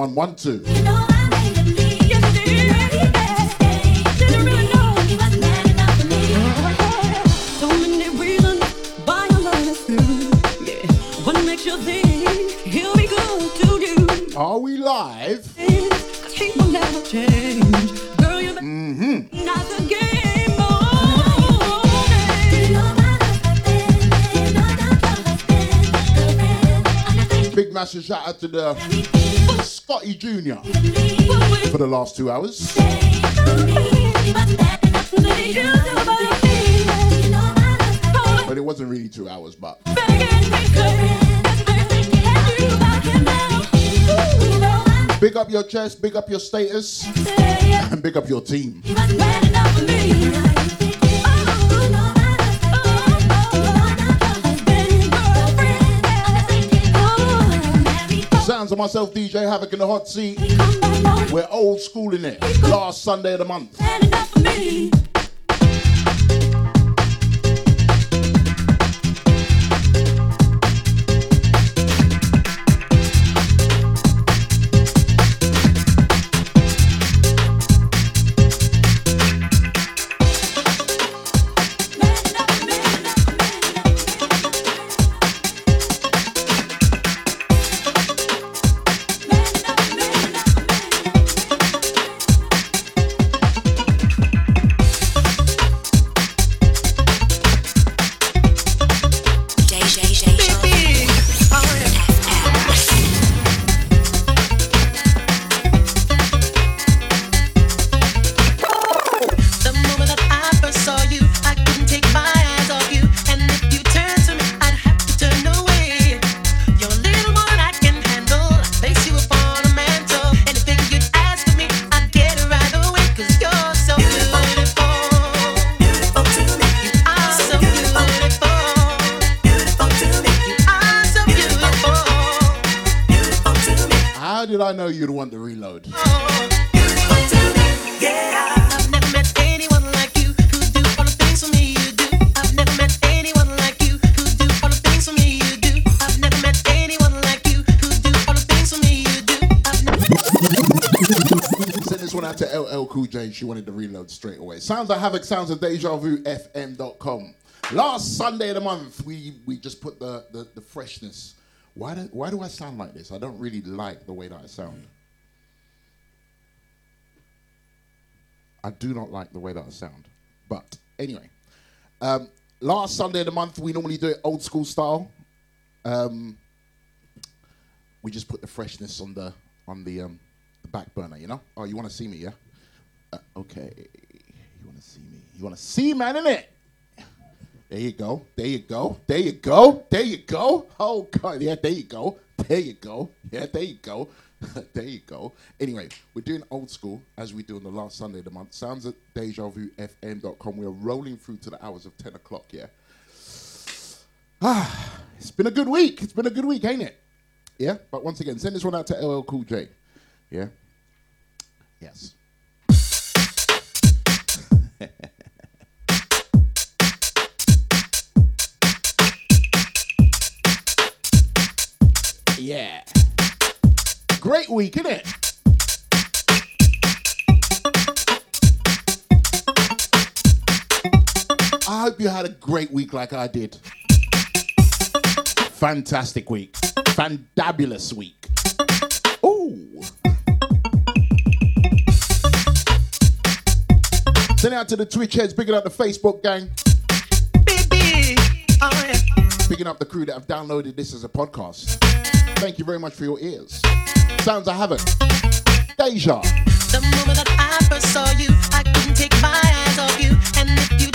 one one two. Last two hours. But it wasn't really two hours, but. Big up your chest, big up your status, and big up your team. Of myself, DJ Havoc in the hot seat. We're old school in it. Last Sunday of the month. Sounds like Havoc Sounds of Deja Vu FM.com. Last Sunday of the month, we, we just put the, the, the freshness. Why do, why do I sound like this? I don't really like the way that I sound. I do not like the way that I sound. But anyway, um, last Sunday of the month, we normally do it old school style. Um, we just put the freshness on the on the um, the back burner, you know. Oh, you want to see me, yeah? Uh, okay, you want to see me? You want to see, man, innit? There you go. There you go. There you go. There you go. Oh God, yeah. There you go. There you go. Yeah, there you go. there you go. Anyway, we're doing old school as we do on the last Sunday of the month. Sounds at DejaVuFM.com. We're rolling through to the hours of 10 o'clock, yeah? Ah, it's been a good week. It's been a good week, ain't it? Yeah? But once again, send this one out to LL Cool J. Yeah? Yes. yeah. Great week, isn't it? I hope you had a great week like I did. Fantastic week. Fandabulous week. Ooh. Send out to the Twitch heads, picking up the Facebook gang. Picking oh up the crew that have downloaded this as a podcast. Thank you very much for your ears. Sounds of Havoc. Deja. The moment that I first saw you, I couldn't take my eyes off you. And if you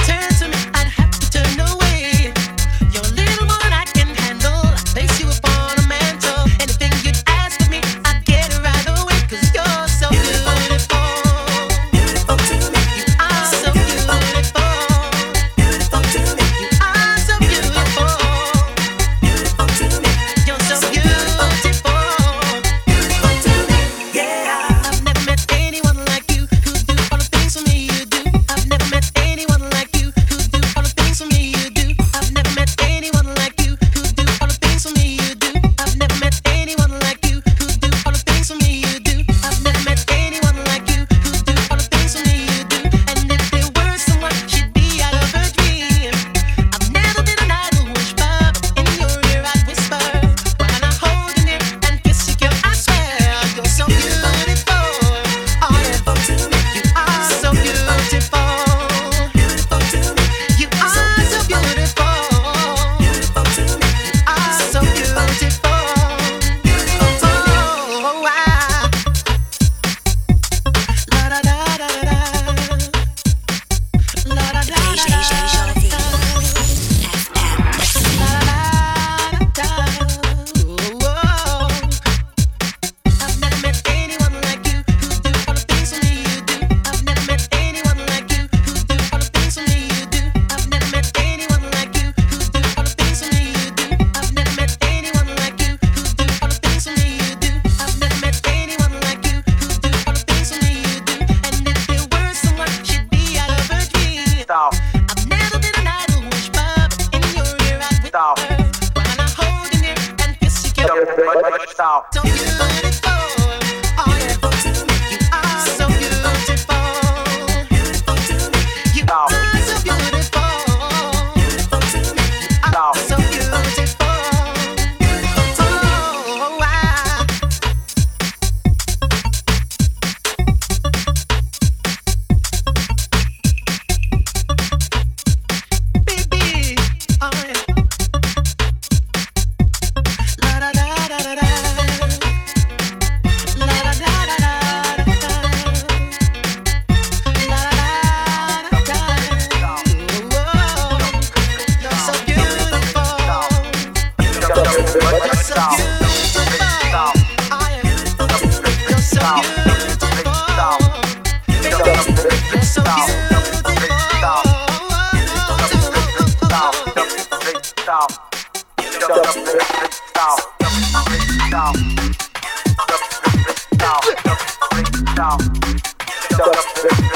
down.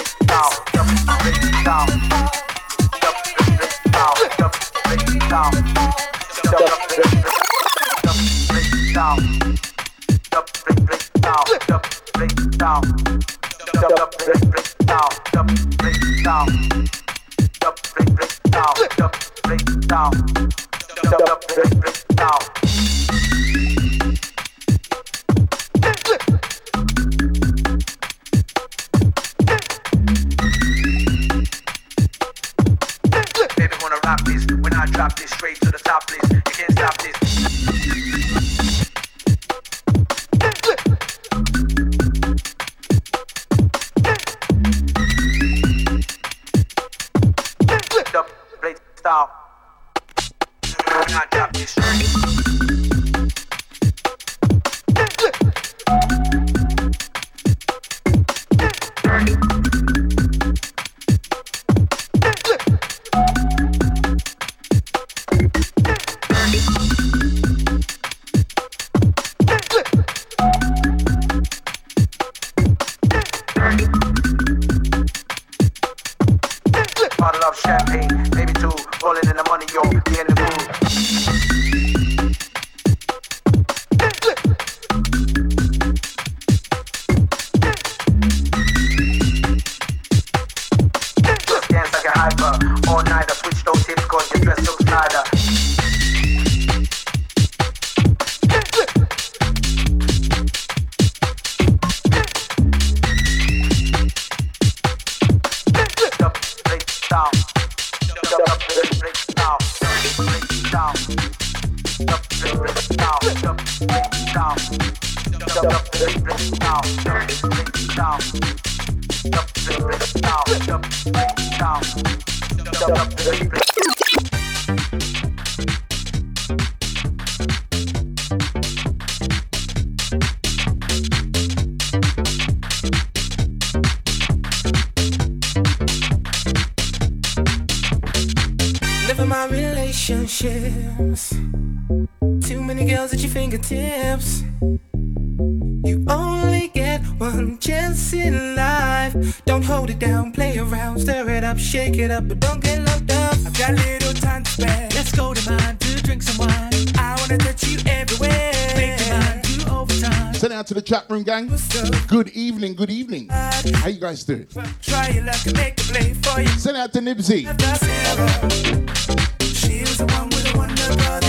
gang. Good evening, good evening. How you guys doing? Try your luck and make a play for you. Send out to Nibsy.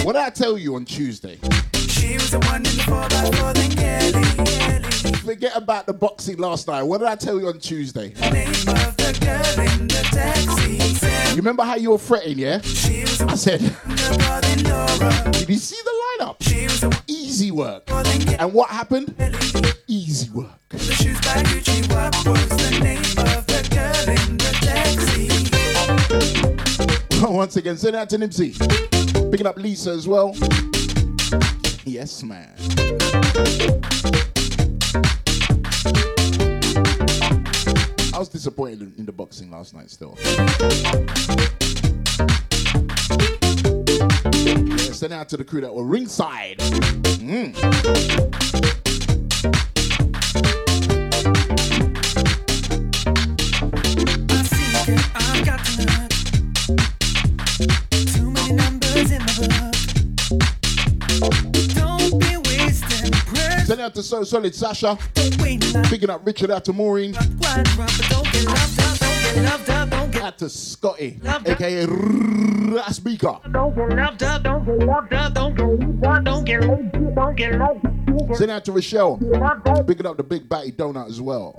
What did I tell you on Tuesday? Forget about the boxing last night. What did I tell you on Tuesday? You remember how you were fretting, yeah? I said, Did you see the lineup? Easy work. And what happened? again. Send out to Nipsey. Picking up Lisa as well. Yes, man. I was disappointed in the boxing last night still. Yeah, send out to the crew that were ringside. Mm. so solid, Sasha. Picking up Richard out to Maureen. Out to Scotty, aka Ras Beaker. Send out to Rochelle. Picking up the big batty donut as well.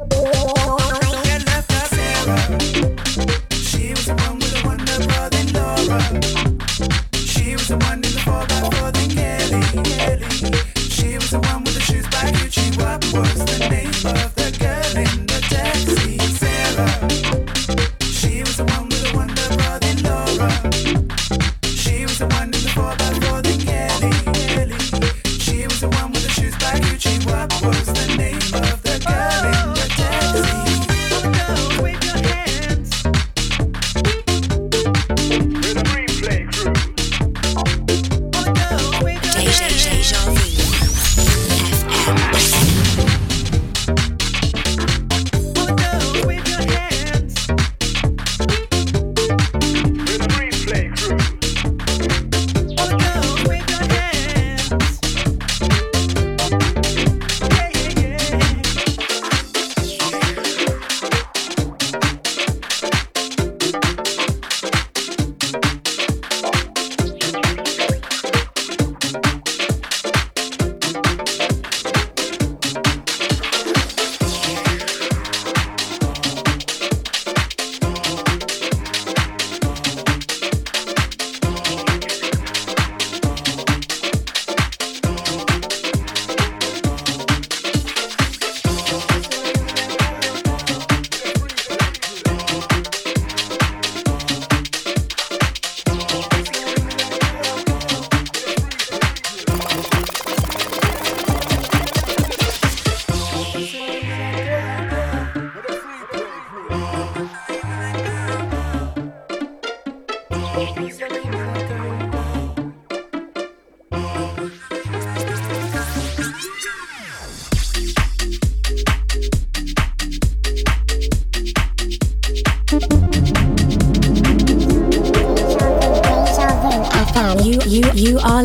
She was the one in the 4 4 Kelly. Kelly. What's the name of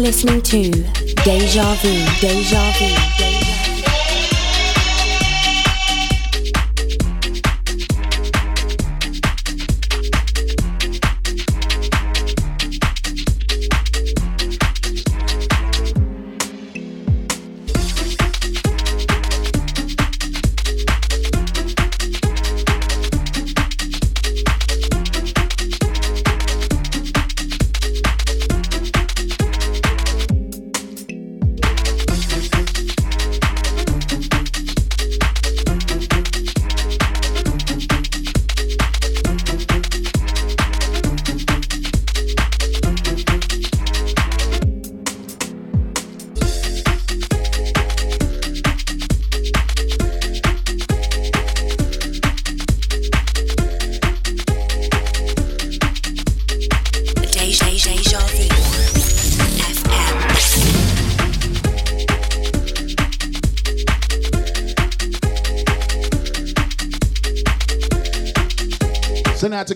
listening to Deja Vu. Deja Vu. Deja Vu.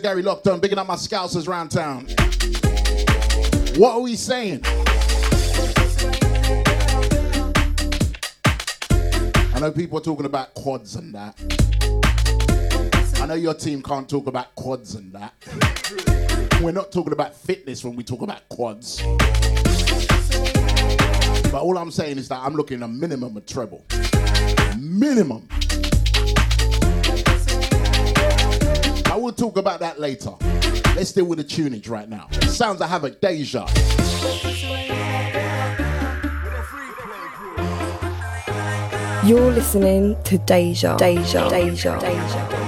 Gary Lockdown, bigging up my scousers round town. What are we saying? I know people are talking about quads and that. I know your team can't talk about quads and that. We're not talking about fitness when we talk about quads. But all I'm saying is that I'm looking a minimum of treble. Minimum. I will talk about that later. Let's deal with the tunage right now. Sounds of Havoc, Deja. You're listening to Deja. Deja. Deja. Deja. It's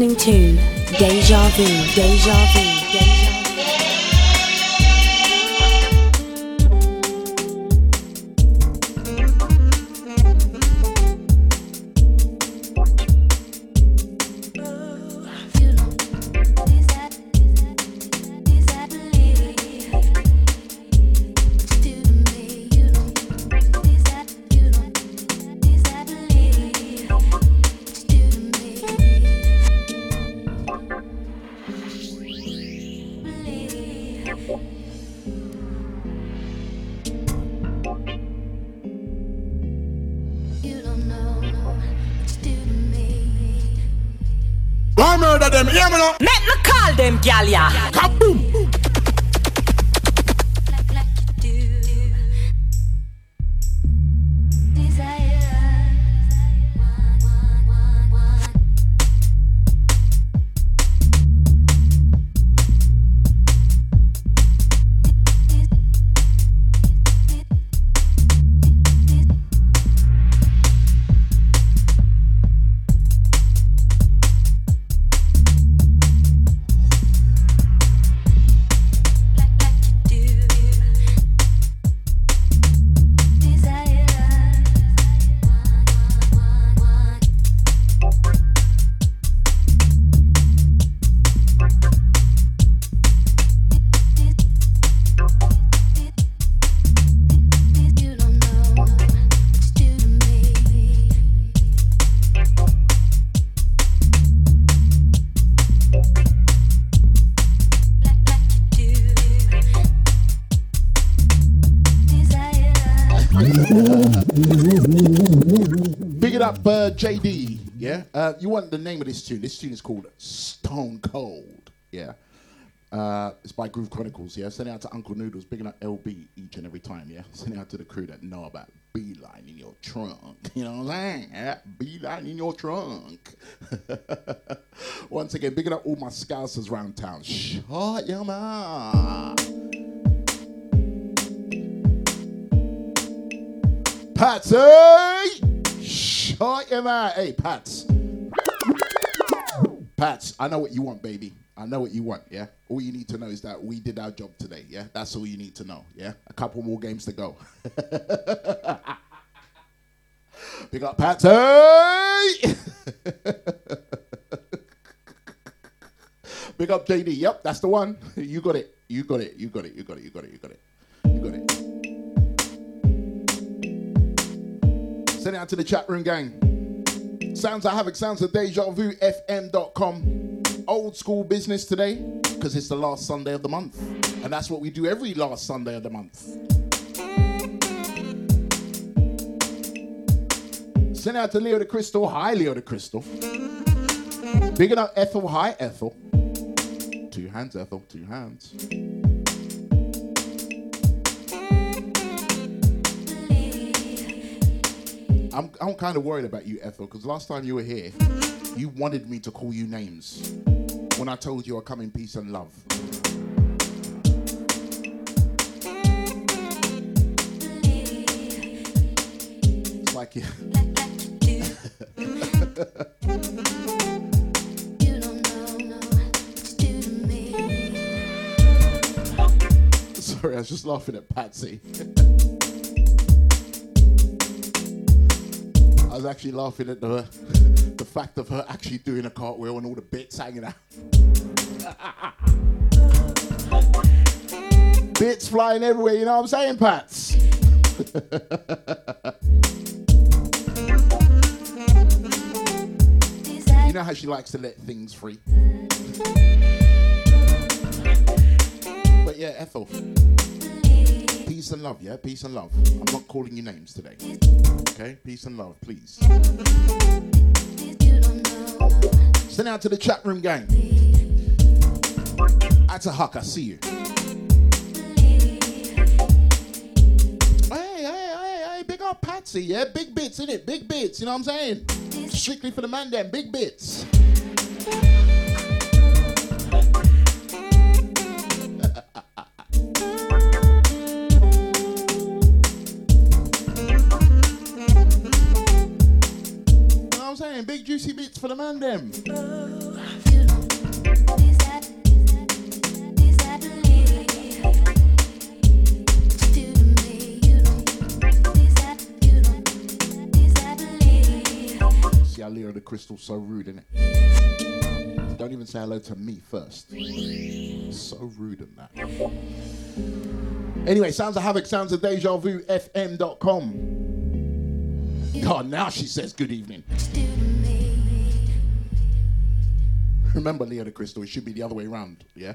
listening to Deja Vu. Deja Vu. Deja Vu. This tune? This tune is called Stone Cold. Yeah, uh, it's by Groove Chronicles. Yeah, sending out to Uncle Noodles, bigging up LB each and every time. Yeah, sending out to the crew that know about beeline in your trunk. You know what I'm saying? Yeah, beeline in your trunk. Once again, bigging up all my scousers around town. Shut your mouth. Patsy! Shut your mouth. Hey, Pats. Pats, I know what you want, baby. I know what you want, yeah? All you need to know is that we did our job today, yeah? That's all you need to know, yeah? A couple more games to go. Pick up Patsy! Big up JD. Yep, that's the one. You got it. You got it. You got it. You got it. You got it. You got it. You got it. Send it out to the chat room gang. Sounds of Havoc, sounds of Deja Vu, FM.com. Old school business today, because it's the last Sunday of the month. And that's what we do every last Sunday of the month. Send out to Leo the Crystal. Hi, Leo the Crystal. Big up Ethel. Hi, Ethel. Two hands, Ethel. Two hands. I'm, I'm kind of worried about you, Ethel, because last time you were here, you wanted me to call you names when I told you I come in peace and love. It's like you. Sorry, I was just laughing at Patsy. was actually laughing at the the fact of her actually doing a cartwheel and all the bits hanging out. bits flying everywhere, you know what I'm saying, Pats? you know how she likes to let things free. But yeah, Ethel. Peace and love, yeah? Peace and love. I'm not calling you names today. Okay? Peace and love, please. Send out to the chat room gang. At a huck, I see you. Hey, hey, hey, hey, big up Patsy, yeah? Big bits, innit? Big bits, you know what I'm saying? Strictly for the man, then, big bits. Saying? Big juicy beats for the man, them. See how Leo the Crystal's so rude, innit? Don't even say hello to me first. So rude in that. Anyway, Sounds of Havoc, Sounds of Deja Vu, FM.com. God, now she says good evening. Remember, Leo the Crystal, it should be the other way around, yeah?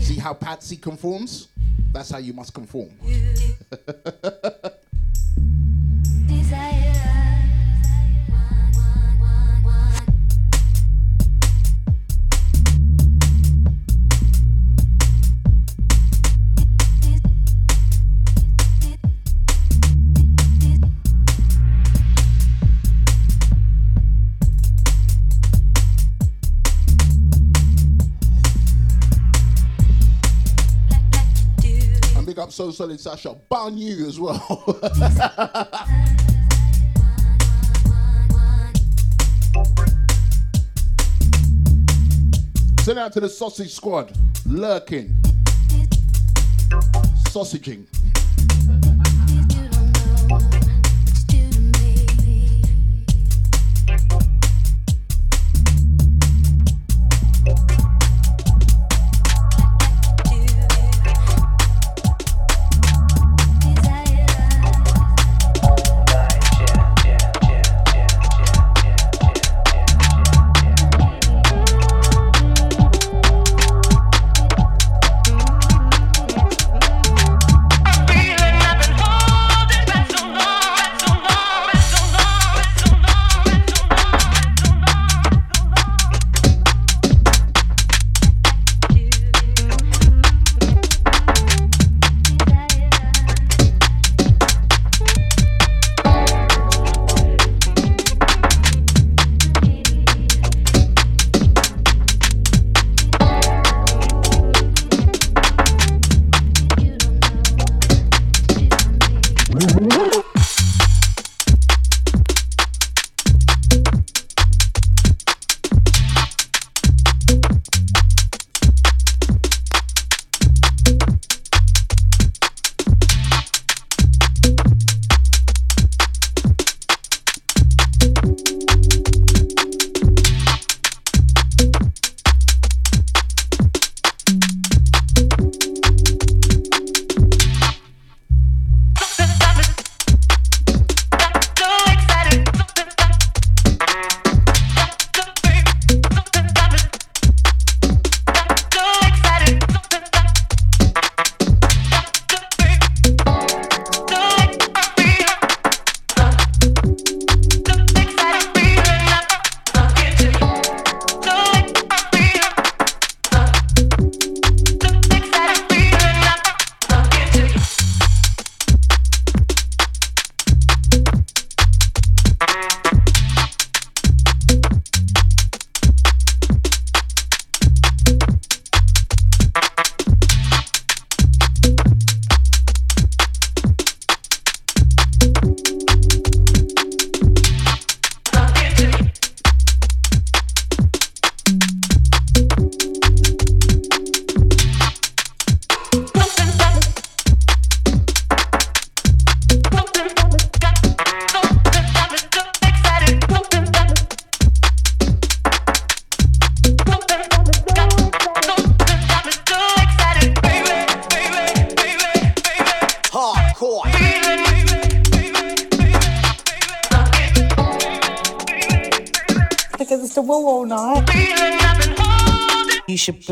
See how Patsy conforms? That's how you must conform. So Solid Sasha. Ban you as well. Send out to the sausage squad. Lurking. Sausaging.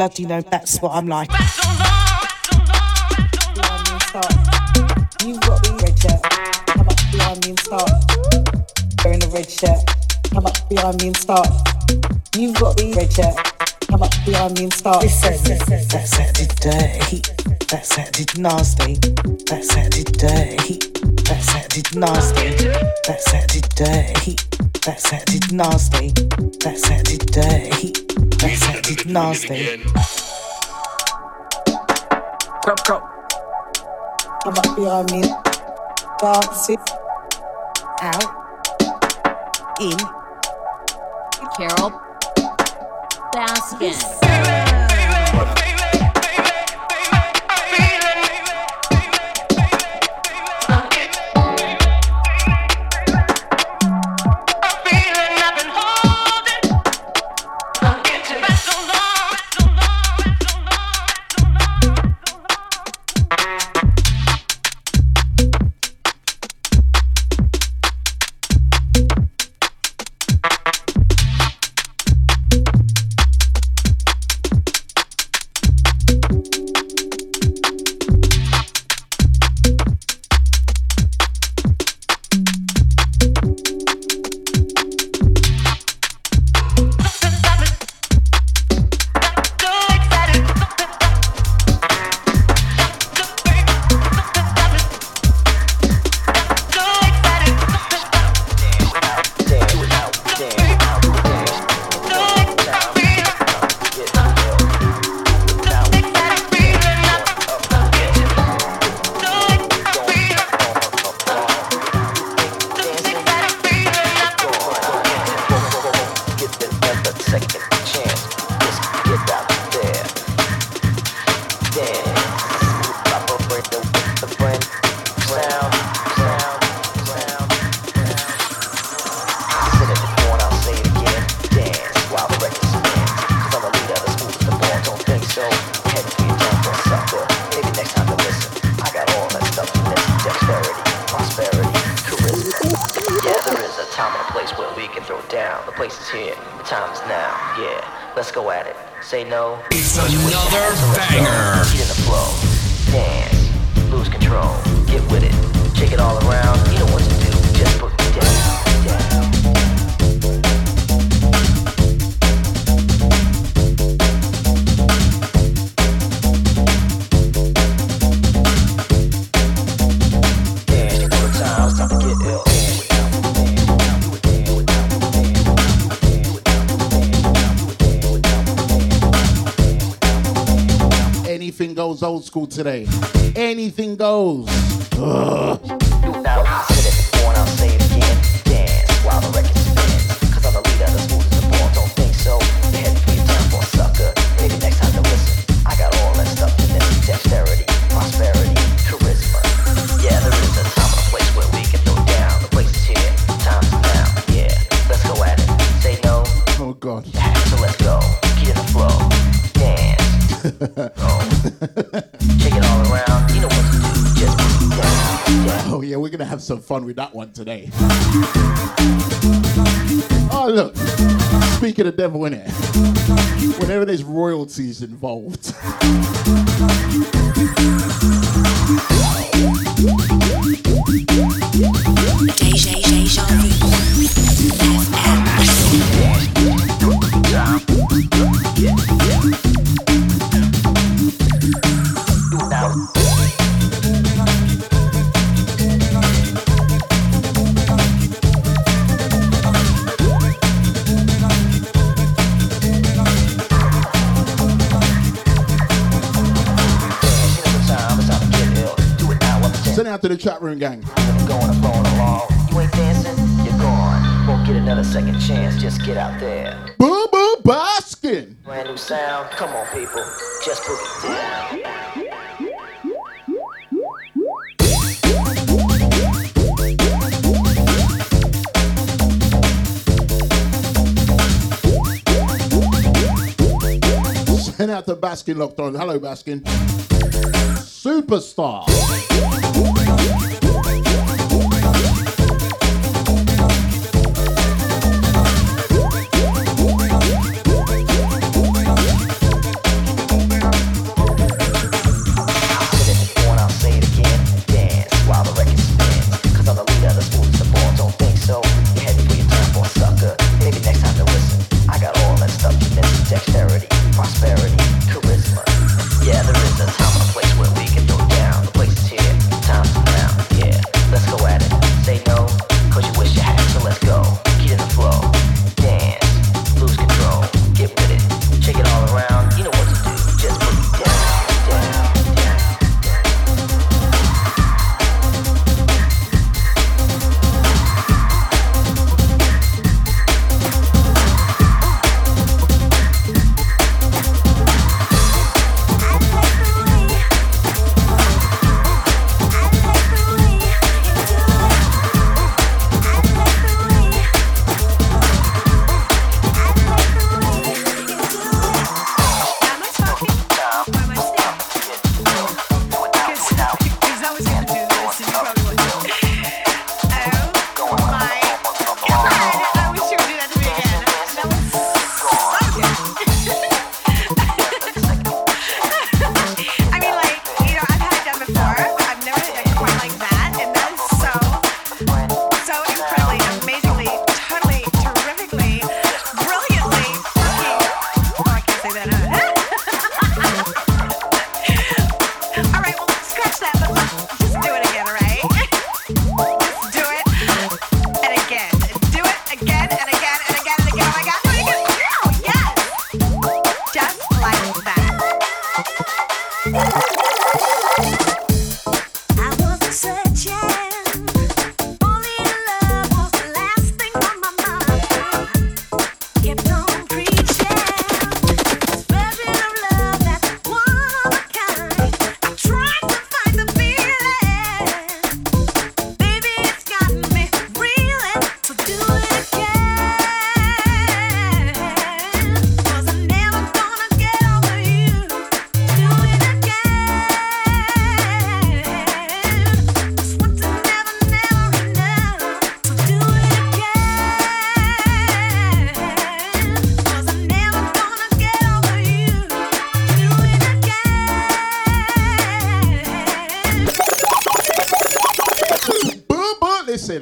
bloody know that's what I'm like. You've got the red shirt, come up behind me and start. Wearing the red shirt, come up behind me and start. You've got the red shirt, come up behind me and start. Listen, that sounded dirty, that sounded nasty, that sounded dirty, that sounded nasty, that sounded dirty, that sounded nasty, that sounded. Nasty. Crop, crop. On va pyramider. Par, c'est. school today. fun with that one today. Oh, look. Speaking of devil, in it, Whenever there's royalties involved. Come on, people. Just put it down. Send out to Baskin Locked On. Hello, Baskin. Superstar.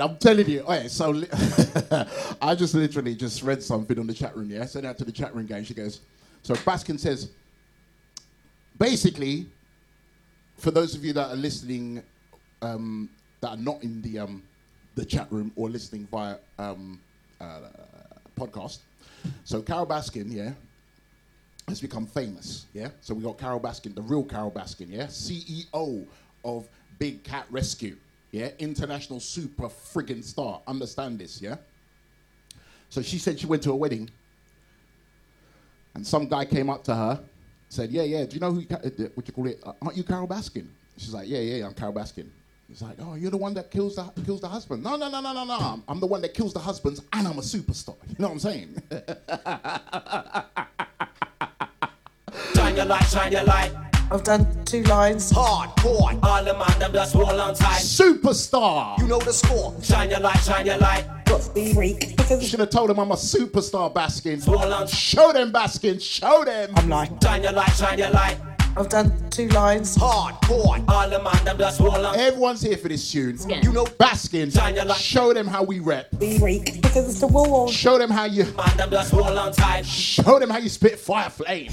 I'm telling you. Okay, so li- I just literally just read something on the chat room. Yeah, I sent out to the chat room guy. She goes, so Baskin says, basically, for those of you that are listening, um, that are not in the um, the chat room or listening via um, uh, podcast. So Carol Baskin, yeah, has become famous. Yeah. So we got Carol Baskin, the real Carol Baskin. Yeah. CEO of Big Cat Rescue. Yeah. International super friggin' star. Understand this. Yeah. So she said she went to a wedding, and some guy came up to her, said, "Yeah, yeah. Do you know who? You, uh, what you call it? Aren't you Carol Baskin?" She's like, "Yeah, yeah. I'm Carol Baskin." He's like, "Oh, you're the one that kills the kills the husband." No, no, no, no, no, no. I'm, I'm the one that kills the husbands, and I'm a superstar. You know what I'm saying? Shine your light, shine your light. I've done two lines. Hardcore. All the man them just hold on tight. Superstar. You know the score. Shine your light, shine your light. Got to be freak. Because Should have told him I'm a superstar, Baskin. Hold on. Show them, Baskin. Show them. I'm like, Shine your light, shine your light. I've done two lines. Hardcore. All the man them just hold on. Everyone's here for this tune. Skin. You know, Baskin. Shine your light. Show them how we rep. Be freak. Because it's the wall. Show them how you. Man them just hold on tight. Show them how you spit fire flame.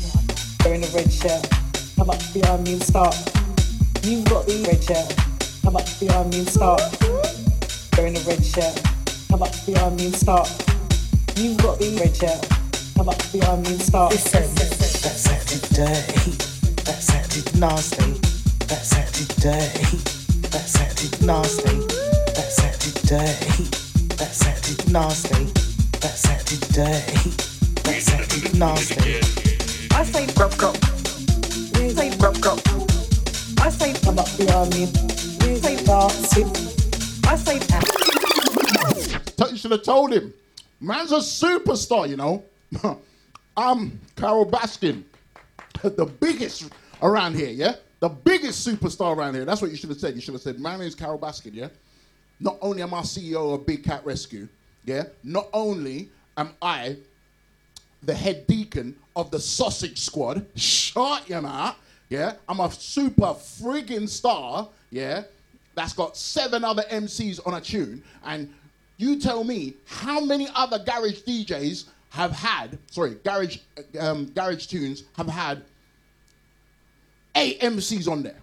They're in a red shirt. Come up behind me and start. You've got the red shirt. Come up behind me and start. They're a red shirt. Come up behind me and start. You've got the red shirt. Come up behind me and start. Listen. That sounded dirty. That sounded nasty. That sounded dirty. That sounded nasty. That sounded dirty. That sounded nasty. That sounded dirty. That sounded nasty. I say rub go. Say rub go. I say come up behind me. Say dancing. I say T- You should have told him. Man's a superstar, you know. I'm Carol Baskin, the biggest around here, yeah? The biggest superstar around here. That's what you should have said. You should have said, My name's Carol Baskin, yeah? Not only am I CEO of Big Cat Rescue, yeah? Not only am I the head deacon of the Sausage Squad, shut your mouth, yeah? I'm a super friggin' star, yeah? That's got seven other MCs on a tune, and you tell me how many other garage DJs have had, sorry, garage um, garage tunes have had eight MCs on there.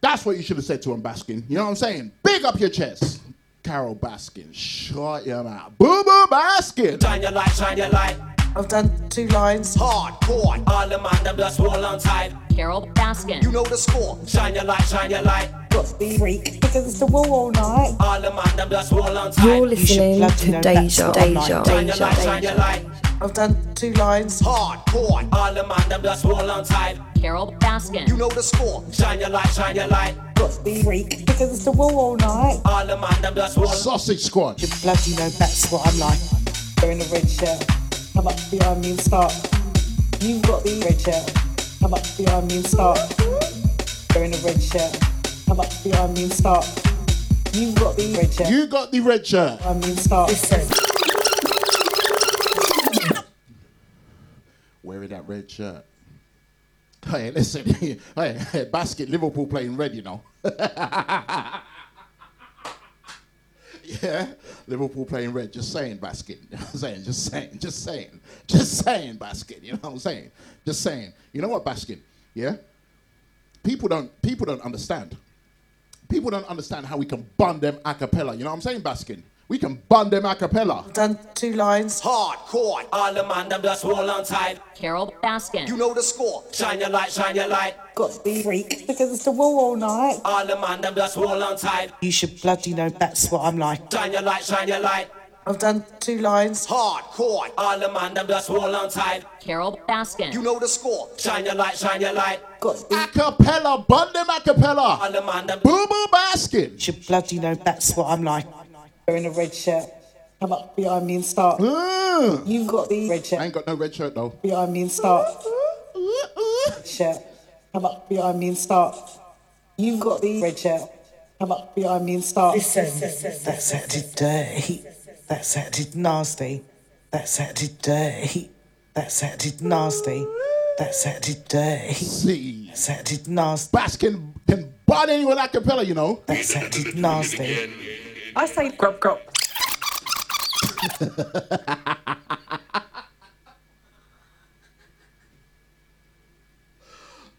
That's what you should have said to him, Baskin. You know what I'm saying? Big up your chest. Carol Baskin, shut your mouth. Boo Boo Baskin. Shine your light, shine your light. I've done two lines. Hardcore. All the man them just hold on tight. Carol Baskin. You know the score. Shine your light, shine your light. Got to freak. Because it's the wall all night. All the man them just hold on tight. You're listening to Deja, Deja, Shine Deja, light, shine your Deja. I've done two lines. Hardcore. All the man them just hold on tight. Carol Baskin. You know the score. Shine your light, shine your light. Got to be freak. Because it's the wall all night. All the man them just hold. Sausage Squad. You bloody know that's what I'm like. They're in a red shirt. Come up behind me and start. You've got the red shirt. Come up behind me and start. They're in a red shirt. Come up behind me and start. You've got the red shirt. You got the red shirt. Behind me and start. Listen. Wearing that red shirt. Hey, listen. hey, hey, basket Liverpool playing red, you know. yeah, Liverpool playing red. Just saying, basket. You know I'm saying? Just saying. Just saying. Just saying, basket. You know what I'm saying? Just saying. You know what, basket? Yeah. People don't. People don't understand. People don't understand how we can bun them a cappella. You know what I'm saying, Baskin? We can bun them a cappella. Done two lines. Hardcore. All the man them just hold on tight. Carol Baskin. You know the score. Shine your light, shine your light. Got to be freak. Because it's the wall all night. All the man them just hold on tight. You should bloody know that's what I'm like. Shine your light, shine your light. I've done two lines. Hardcore. All the man them just hold on tight. Carol Baskin. You know the score. Shine your light, shine your light. Got A cappella, bun them a cappella. All the man them. Boo Boo Baskin. You should bloody know that's what I'm like. They're a red shirt. Come up behind me and start. Mm. You've got the red shirt. I ain't got no red shirt though. Behind me and start. Shirt. Come up behind me and start. You've got the red shirt. Come up behind me and start. Listen. That sounded dirty. That sounded nasty. That sounded dirty. That sounded nasty. That sounded dirty. See, That sounded nasty. Baskin can bun anyone a cappella, you know. That sounded nasty. I say grub grub.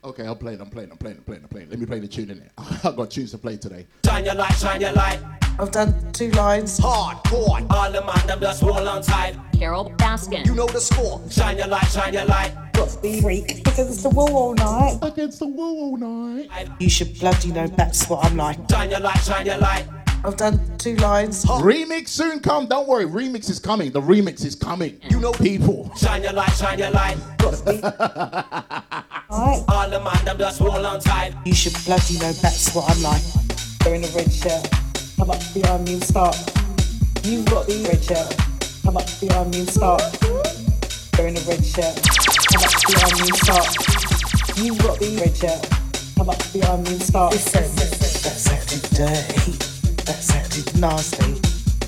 Okay, I'm playing, I'm playing, I'm playing, I'm playing, I'm playing. Let me play the tune in it. I've got tunes to play today. Shine your light, shine your light. I've done two lines. Hardcore. All the man them just hold on tight. Carol Baskin. You know the score. Shine your light, shine your light. Got to be freak against the wall all night. Against the wall all night. You should bloody know that's what I'm like. Shine your light, shine your light. I've done two lines. Remix soon come. Don't worry, remix is coming. The remix is coming. You know, people. Shine your light, shine your light. Right. All the man them just hold on tight. You should bloody know that's what I'm like. Wearing a red shirt. Come up behind me and start. You've got the red shirt. Come up behind me and start. Wearing a red shirt. Come up behind me and start. You've got the red shirt. Come up behind me and start. Listen. That's acting dirty. That's acting nasty.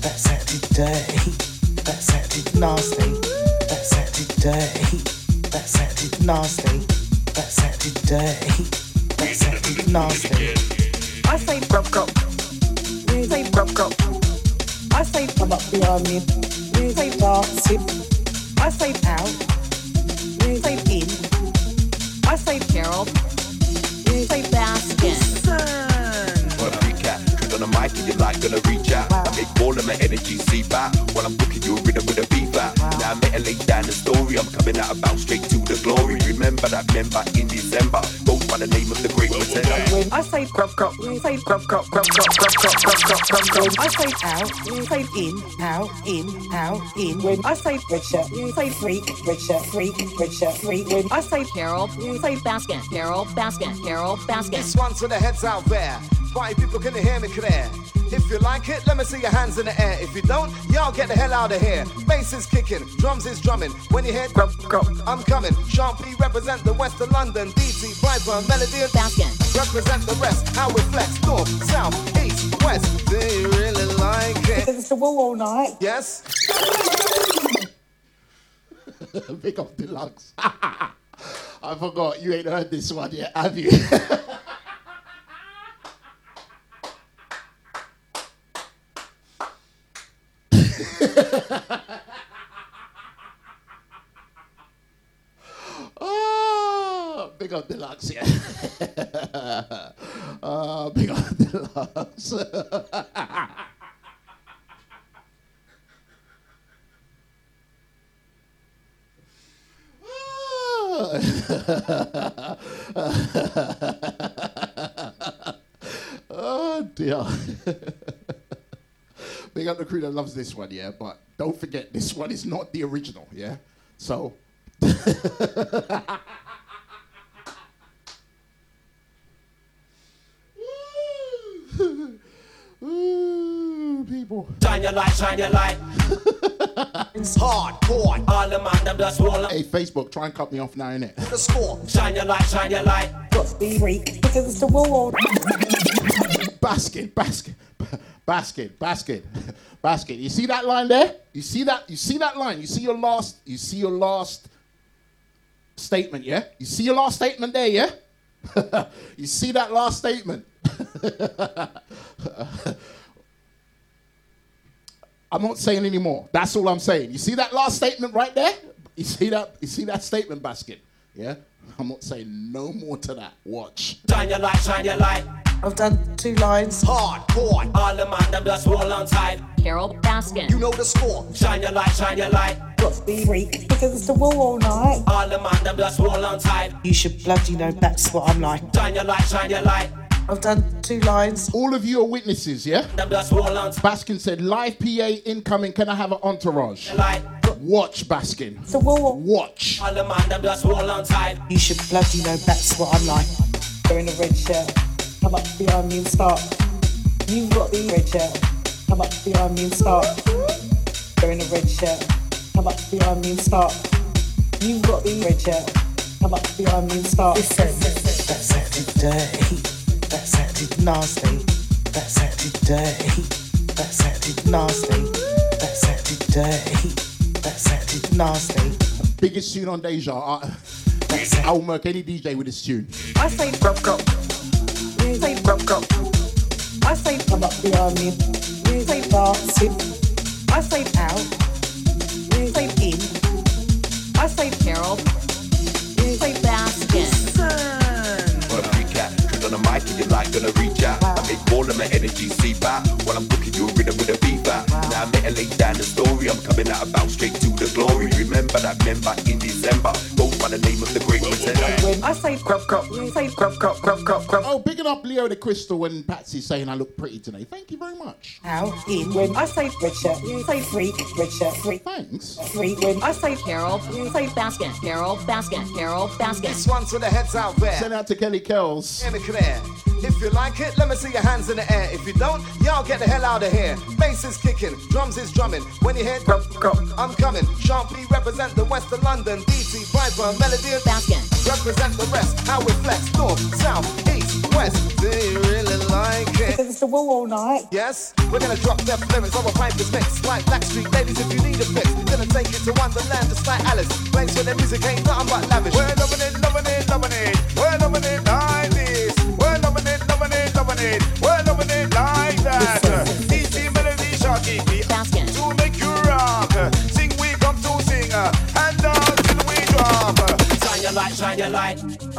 That's acting dirty. That's acting nasty. That's acting dirty. That's acting nasty. That's acting dirty. That's acting nasty. I say grub. You say grub. I say come up. You say dance. I say out. You say in. I say Carol Truth on the mic, if you like, gonna reach out. I make all of my energy seep out while I'm booking you a rhythm with a beat. Now I'm lay down the story. I'm coming out about straight to the glory. Remember that member in December goes by the name of the Great Pretender. I say grub grub. You say grub grub grub grub grub grub grub grub grub grub. I say out. You say in. Out. In. Out. In. When I say red shirt. You say freak. Red shirt. Freak. Red shirt. Freak. When I say Carol You say Baskin. Carol Baskin. Carol Baskin. This one's for the heads out there. Party people can hear me clear. If you like it, let me see your hands in the air. If you don't, y'all get the hell out of here. Bass is kicking, drums is drumming. When you hear grub, grub, I'm coming. Sean P represent the west of London. DT, Viper, Melody and Baskin. represent the rest. How we flex, north, south, east, west. Do you really like it? It's the wall all night. Yes? Big up deluxe. I forgot you ain't heard this one yet, have you? oh, big up deluxe, yeah. uh, big up deluxe. oh dear. Big up the crew that loves this one, yeah. But don't forget, this one is not the original, yeah. So. Ooh, people. Shine your light, shine your light. It's hardcore. All the man them just hold on. Hey, Facebook, try and cut me off now, innit? The score. Shine your light, shine your light. Got to be freak because it's the wall all basket, basket, basket, basket, basket. You see that line there? You see that? You see that line? You see your last? You see your last statement? Yeah. You see your last statement there? Yeah. you see that last statement? I'm not saying anymore. That's all I'm saying. You see that last statement right there? You see that? You see that statement basket? Yeah. I'm not saying no more to that. Watch. Shine your light, shine your light. I've done two lines. Hardcore. All the man them just hold on tight. Carol Baskin. You know the score. Shine your light, shine your light. Got to be freak because it's the wall all night. All the man them just hold on tight. You should bloody know that's what I'm like. Shine your light, shine your light. I've done two lines. All of you are witnesses, yeah? Them just hold on tight. Baskin said, live PA incoming. Can I have an entourage? Watch, Baskin. The wall. Watch. All the man them just hold on tight. You should bloody know that's what I'm like. Wearing a red shirt. Come up behind me and start. You've got the red shirt. Come up behind me and start. Wearing a red shirt. Come up behind me and start. You've got the red shirt. Come up behind me and start. Listen. That's acting dirty. That's acting nasty. That's acting dirty. That's acting nasty. That's acting dirty. That's acting nasty. Biggest tune on Deja. Uh, I, I'll work any DJ with this tune. I say grub grub. You say grub grub. I say come up behind me. You say dancing. I say out. You say in. I say Carol. On the you like gonna reach out. I make all of my energy seep out while I'm booking you a rhythm with a out. Now I better lay down the story. I'm coming out about straight to the glory. Remember that member in December. Goes by the name of the great pretender. I say crop crop. You say crop crop crop crop crop. Oh, bigging up Leo the Crystal and Patsy saying I look pretty today. Thank you very much. Out in when I say Richard, shirt. You say freak. Red shirt. Freak. Thanks. Freak when I say Carol. You say Baskin. Carol Baskin. Carol Baskin. This one's for the heads out there. Send out to Kelly Kells. Hear me clear. If you like it, let me see your hands in the air. If you don't, y'all get the hell out of here. Bass is kicking, drums is drumming. When you hear crop, crop, I'm coming. Sharpie represent the west of London. DT, Viper, Melody, and Baskin. Represent the rest. How we flex, north, south, east, west. Do you really like it? it's the wall all night. Yes, we're gonna drop their lyrics on a pipe is mixed. Like Blackstreet ladies, if you need a fix. Gonna take it to Wonderland, just like Alice. Place where their music ain't nothing but lavish.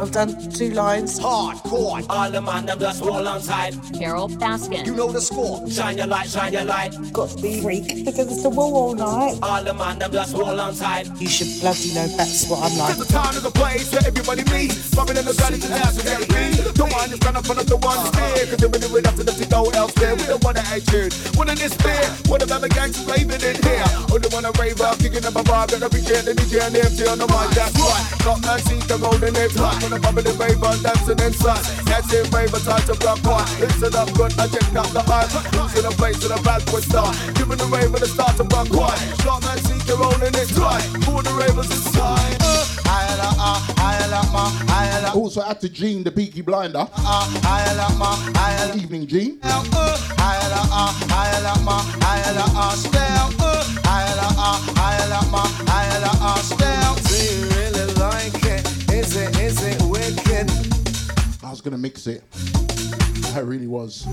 I've done two lines. Hardcore. All the man them just hold on tight. Carol Baskin. You know the score. Shine your light, shine your light. Got to be freak because it's the wall all night. All the man them just hold on tight. You should bloody know that's what I'm like. There's a time, there's a place where everybody meets. Bumping in the gully to dance with every The one is kind of fun of the one to steer. Cause if we do it after the to go elsewhere. We don't wanna attitude. Wanna despair. What about the gangsters raving in here? Only wanna rave up, kicking up a bar. Gonna be getting the DJ and the MC on the mic. That's right. Got mercy the golden hip hop. Wanna bump in the rave dancing inside. That's it, rave time to block one. Listen up good, I check out the eyes. Who's in the place to the bad boy start? Giving the rave and the start to block one. Got mercy to rolling it right. Who the ravers inside? Also out to Gene, the Peaky Blinder. Evening, Gene. I was gonna mix it. I really was.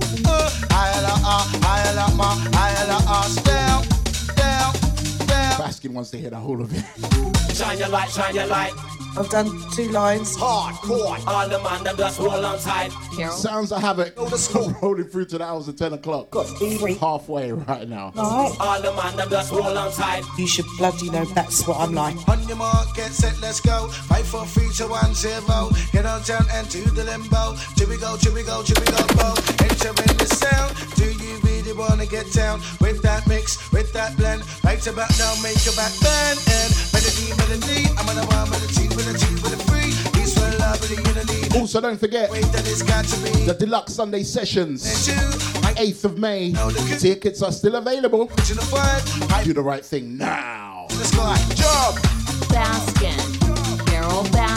Baskin wants to hear the whole of it. Shine your light, shine your light. I've done two lines. Hardcore. All the man them just hold on tight. Carol. Sounds of havoc. Rolling through to the hours of 10 o'clock. Got to. Halfway right now. Right. All the man them just hold on tight. You should bloody know that's what I'm like. On your mark, get set, let's go. Five, four, three, two, one, zero. Get on down and to the limbo. Here we go, here we go, here we go, go. Entering the sound. Do you really wanna get down with that mix, with that blend? Right about now, make your back bend. And melody, melody. I'm on a one with a T, with a T, with a three. These for love, unity. Also, don't forget Wait, that got to be. the Deluxe Sunday Sessions, Two, 8th of May. Tickets are still available. to the front, right Do the right thing now. to the sky. Jump. Baskin. Carol Baskin. Baskin.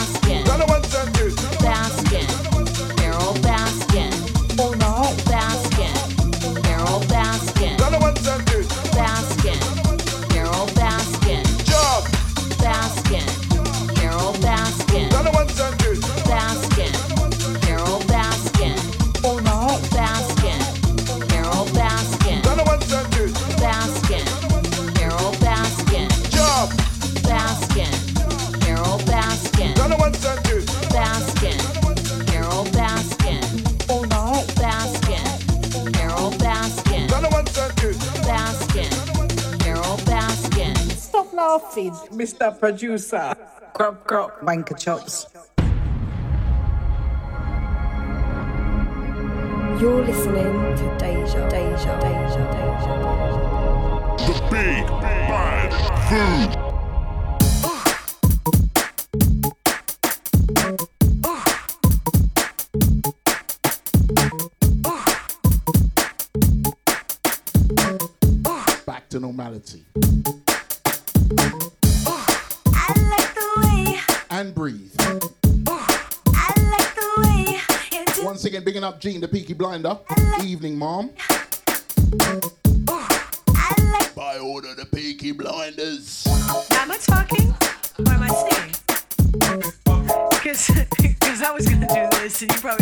Stop laughing, Mr. Producer. Crop crop. Wanker chops. You're listening to Deja, Deja, Deja, Deja. The Big Bad Food. Back to normality. And breathe. Once again, bigging up Gene, the Peaky Blinder. Evening, Mom. By order the Peaky Blinders. Am I talking or am I singing? Because I was going to do this and you probably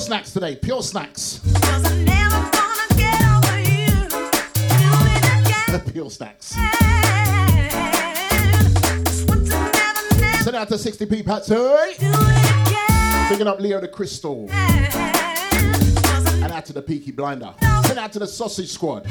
Pure snacks today, pure snacks. pure snacks. Send out to 60p Patsy. Picking up Leo the Crystal. And out to the Peaky Blinder. Send out to the Sausage Squad.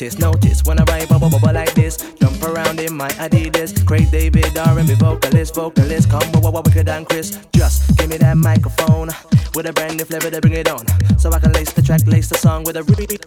Notice, notice when I ride bubble bubble like this. Jump around in my Adidas. Craig David, R&B vocalist, vocalist. Come with what wicked and Chris. Just give me that microphone with a brand new flavor to bring it on. So I can lace the track, lace the song with a remix.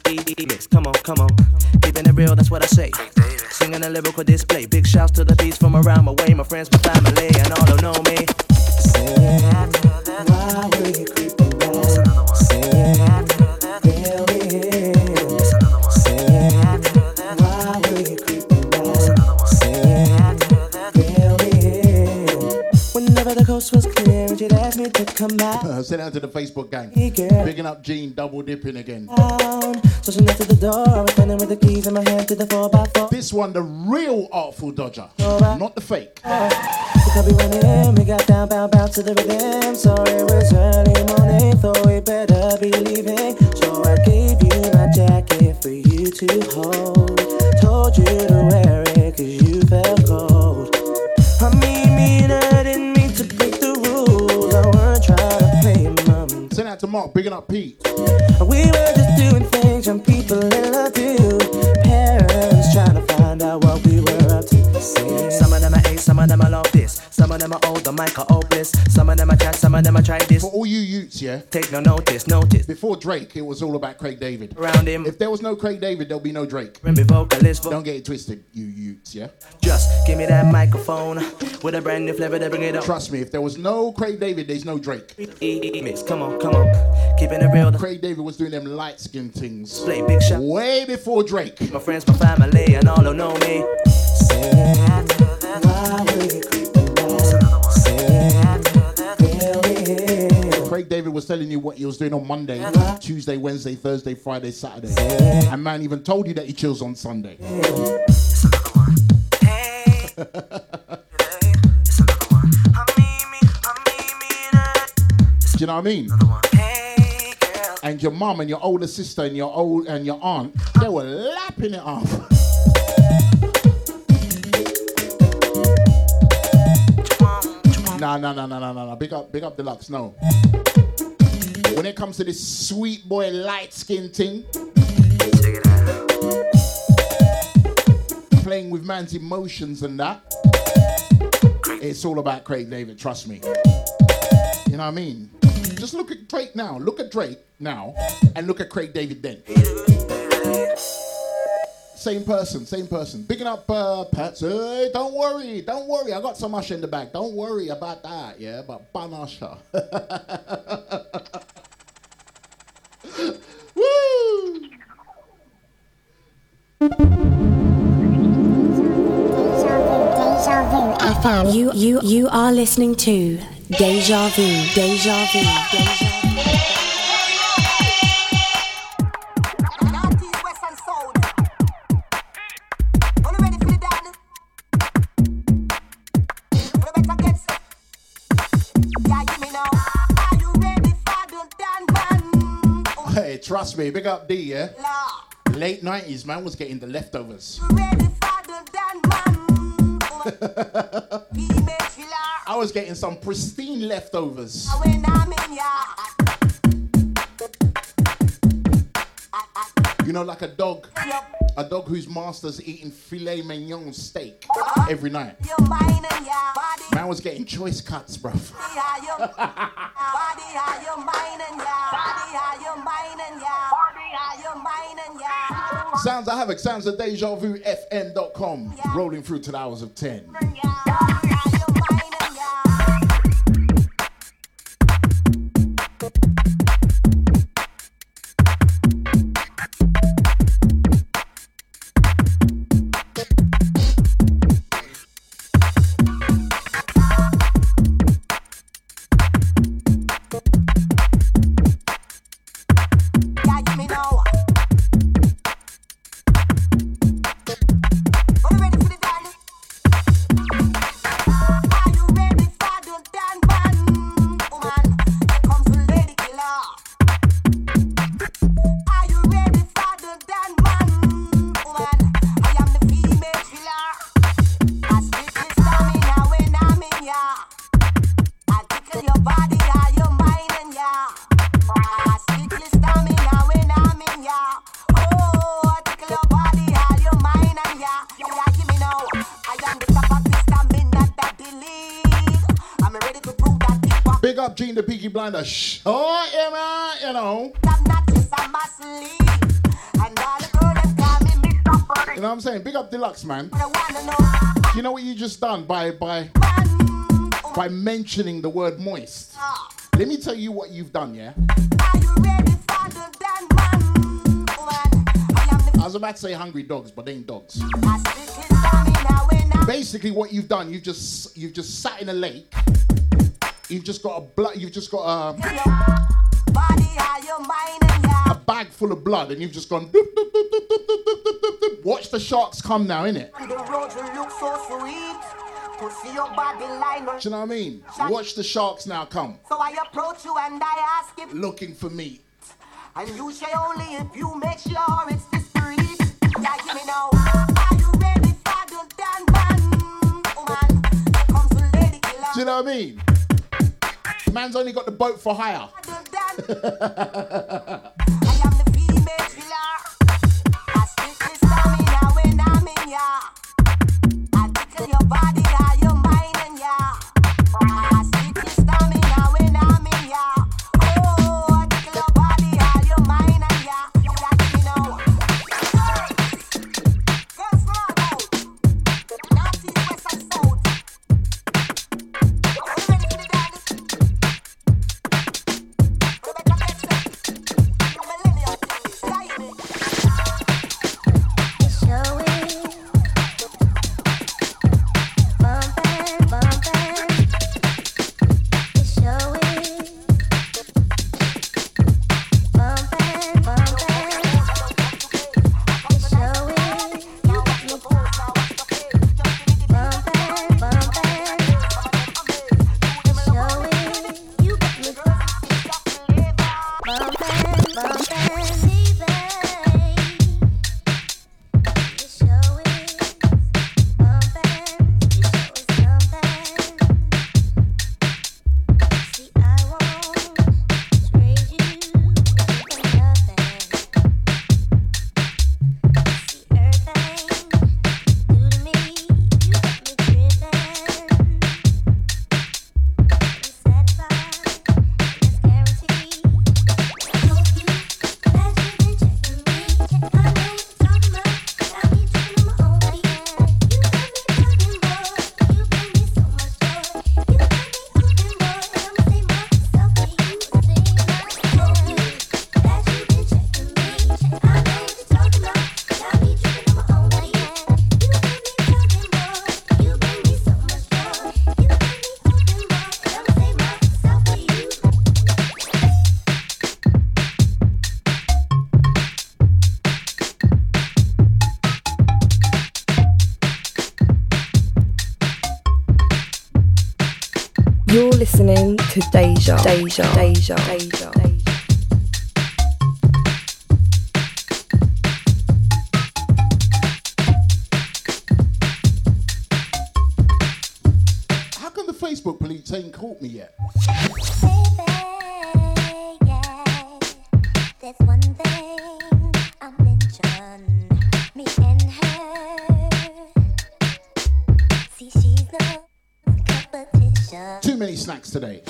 The Facebook gang. Hey. Picking up Jean, double dipping again. down. So she knocked at the door. Standing with the keys in my hand to the 4x4. This one, the real Artful Dodger, not the fake. Bigging up Pete. We were just doing things young people in love do. Parents trying to find out what we were up to. Some of them are ace, some of them I love this. Some of them are old, the mic are hopeless. Some of them I chat, some of them I try this. For all you youths, yeah. Take no notice, notice. Before Drake, it was all about Craig David. Around him. If there was no Craig David, there'll be no Drake. Remember vocalist, vo- Don't get it twisted, you youths, yeah. Just give me that microphone with a brand new flavor to bring it up. Trust me, if there was no Craig David, there's no Drake. Mix, come on, come on. Keeping it real. Craig David was doing them light skin things Play big shot. way before Drake. My friends, my family, and all who know me. Saying, why were you creeping by? Saying, fill me. Craig David was telling you what he was doing on Monday, Tuesday, Wednesday, Thursday, Friday, Saturday. And man even told you that he chills on Sunday. Do you know what I mean? And your mum and your older sister and your old and your aunt, they were lapping it off. Nah, nah, nah, nah, nah, nah, nah. Big up, big up deluxe. No. When it comes to this sweet boy light skin thing, playing with man's emotions and that, it's all about Craig David. Trust me. You know what I mean? Just look at Drake now. Look at Drake now, and look at Craig David then. Same person, same person. Bigging up uh, Pats. Hey, don't worry, don't worry. I got some Usher in the back. Don't worry about that, yeah? But Ban Usher. Woo! FM. You you you are listening to Deja Vu. Deja Vu. Deja Yeah, you me know. Are you ready for the dance? trust me. Big up D, yeah? Late 90s, man was getting the leftovers. I was getting some pristine leftovers. You know, like a dog, a dog whose master's eating filet mignon steak every night. Man was getting choice cuts, bruv. Sounds of Havoc, sounds of Deja Vu FM.com. Rolling through to the hours of 10. Man, you know. You know what I'm saying? Big up Deluxe, man. You know what you just done by by by mentioning the word moist? Let me tell you what you've done, yeah? I was about to say hungry dogs, but they ain't dogs. Basically, what you've done, you've just you've just sat in a lake. You've just got a blood. You've just got a body, a bag full of blood, and you've just gone. Doop, doop, doop, Watch the sharks come now, innit? Do you know what I mean? Watch the sharks now come. So I approach you and I ask if looking for meat. And you say only if you make sure it's the. Yeah, give me now. Are you ready for the dance oh, here comes the lady killer. Do you know what I mean? Man's only got the boat for hire. Deja, deja, deja, deja, deja. How come the Facebook police ain't caught me yet? Too many snacks today.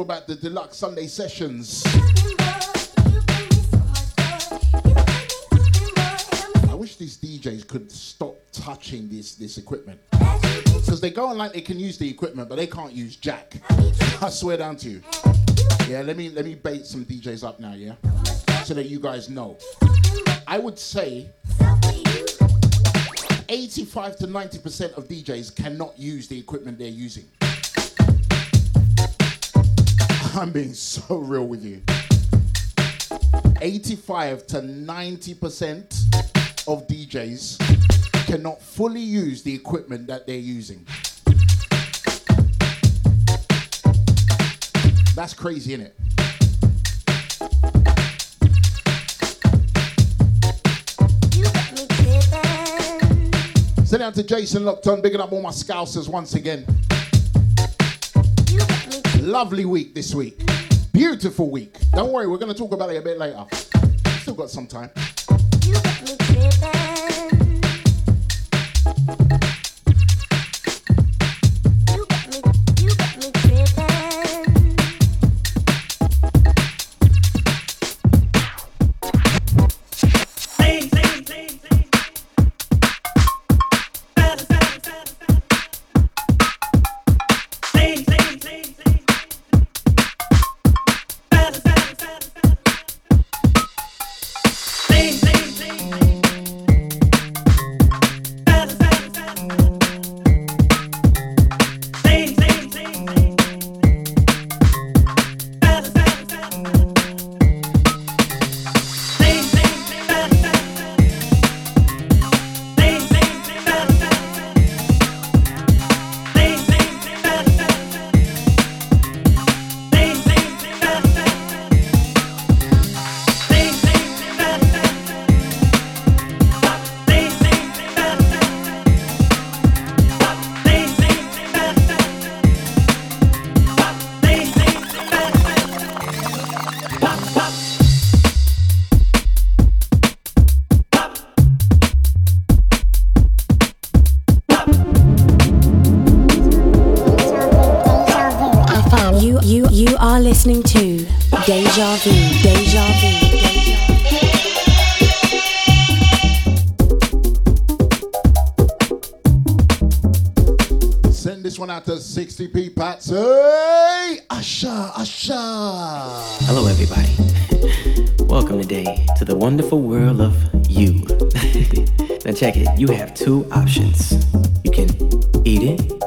All about the deluxe Sunday sessions. I wish these DJs could stop touching this this equipment. Because they go on like they can use the equipment, but they can't use jack. I swear down to you. Yeah, let me let me bait some DJs up now, yeah? So that you guys know. I would say 85 to 90% of DJs cannot use the equipment they're using. I'm being so real with you. 85 to 90% of DJs cannot fully use the equipment that they're using. That's crazy, isn't it? Send out to Jason Lockton, bigging up all my scousers once again. Lovely week this week. Beautiful week. Don't worry, we're going to talk about it a bit later. Still got some time. Out to 60p Pats. Hey! Usher, Usher. Hello, everybody. Welcome today to the wonderful world of you. now, check it. You have two options. You can eat it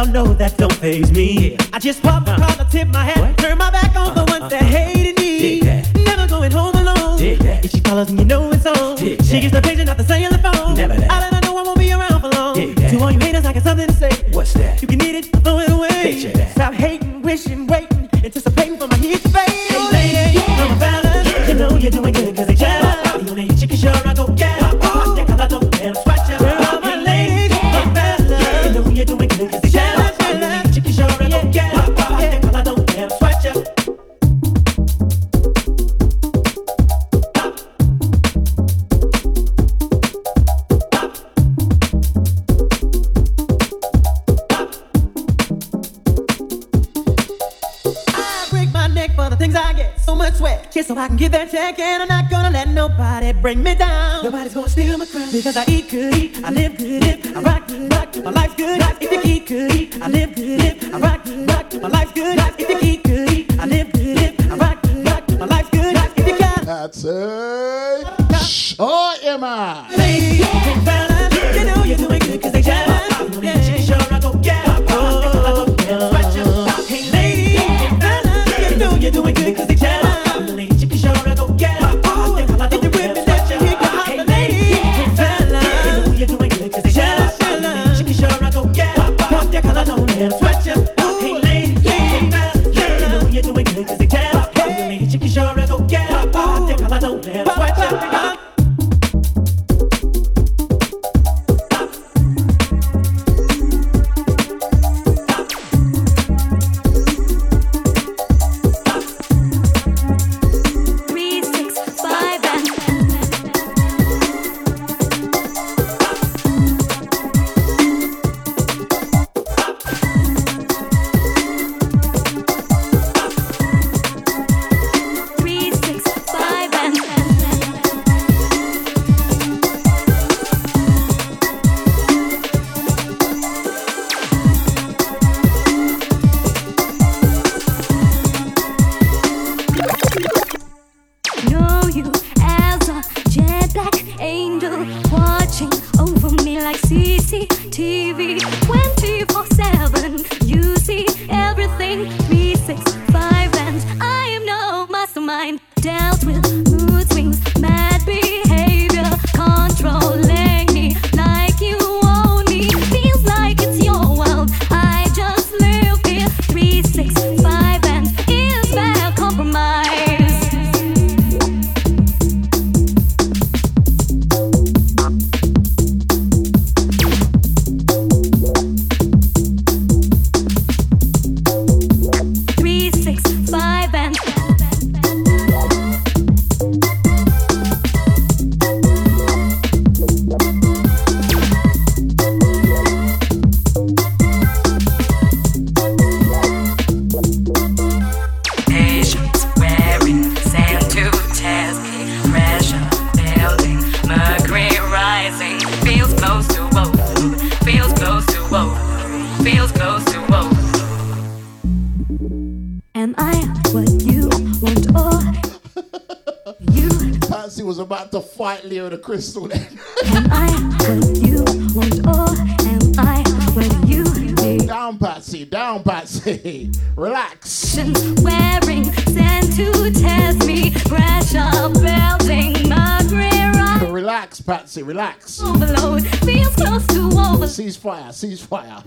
y'all know that don't phase me. I just pop the collar, tip my hat, turn my back on the ones that hated me. Never going home alone. If she follows, then you know it's on. She gets the picture, not the cellular hands. relax. Overload feels close to over. Ceasefire, ceasefire.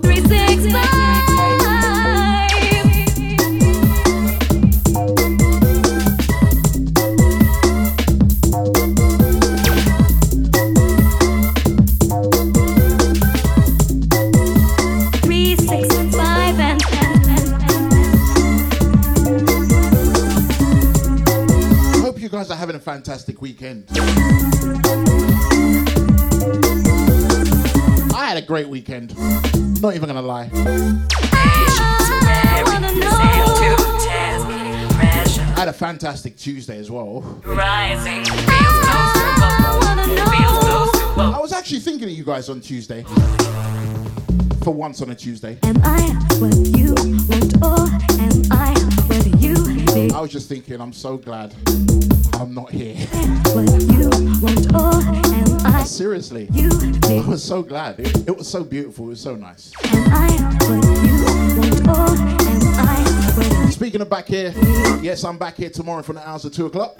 guys are having a fantastic weekend. great weekend. Not even gonna lie. I had a fantastic Tuesday as well. I was actually thinking of you guys on Tuesday. For once on a Tuesday. Am I what you want or am I what you need? I was just thinking, I'm so glad I'm not here seriously. I was so glad. It, it was so beautiful. It was so nice. Speaking of back here, yes, I'm back here tomorrow from the hours of two o'clock.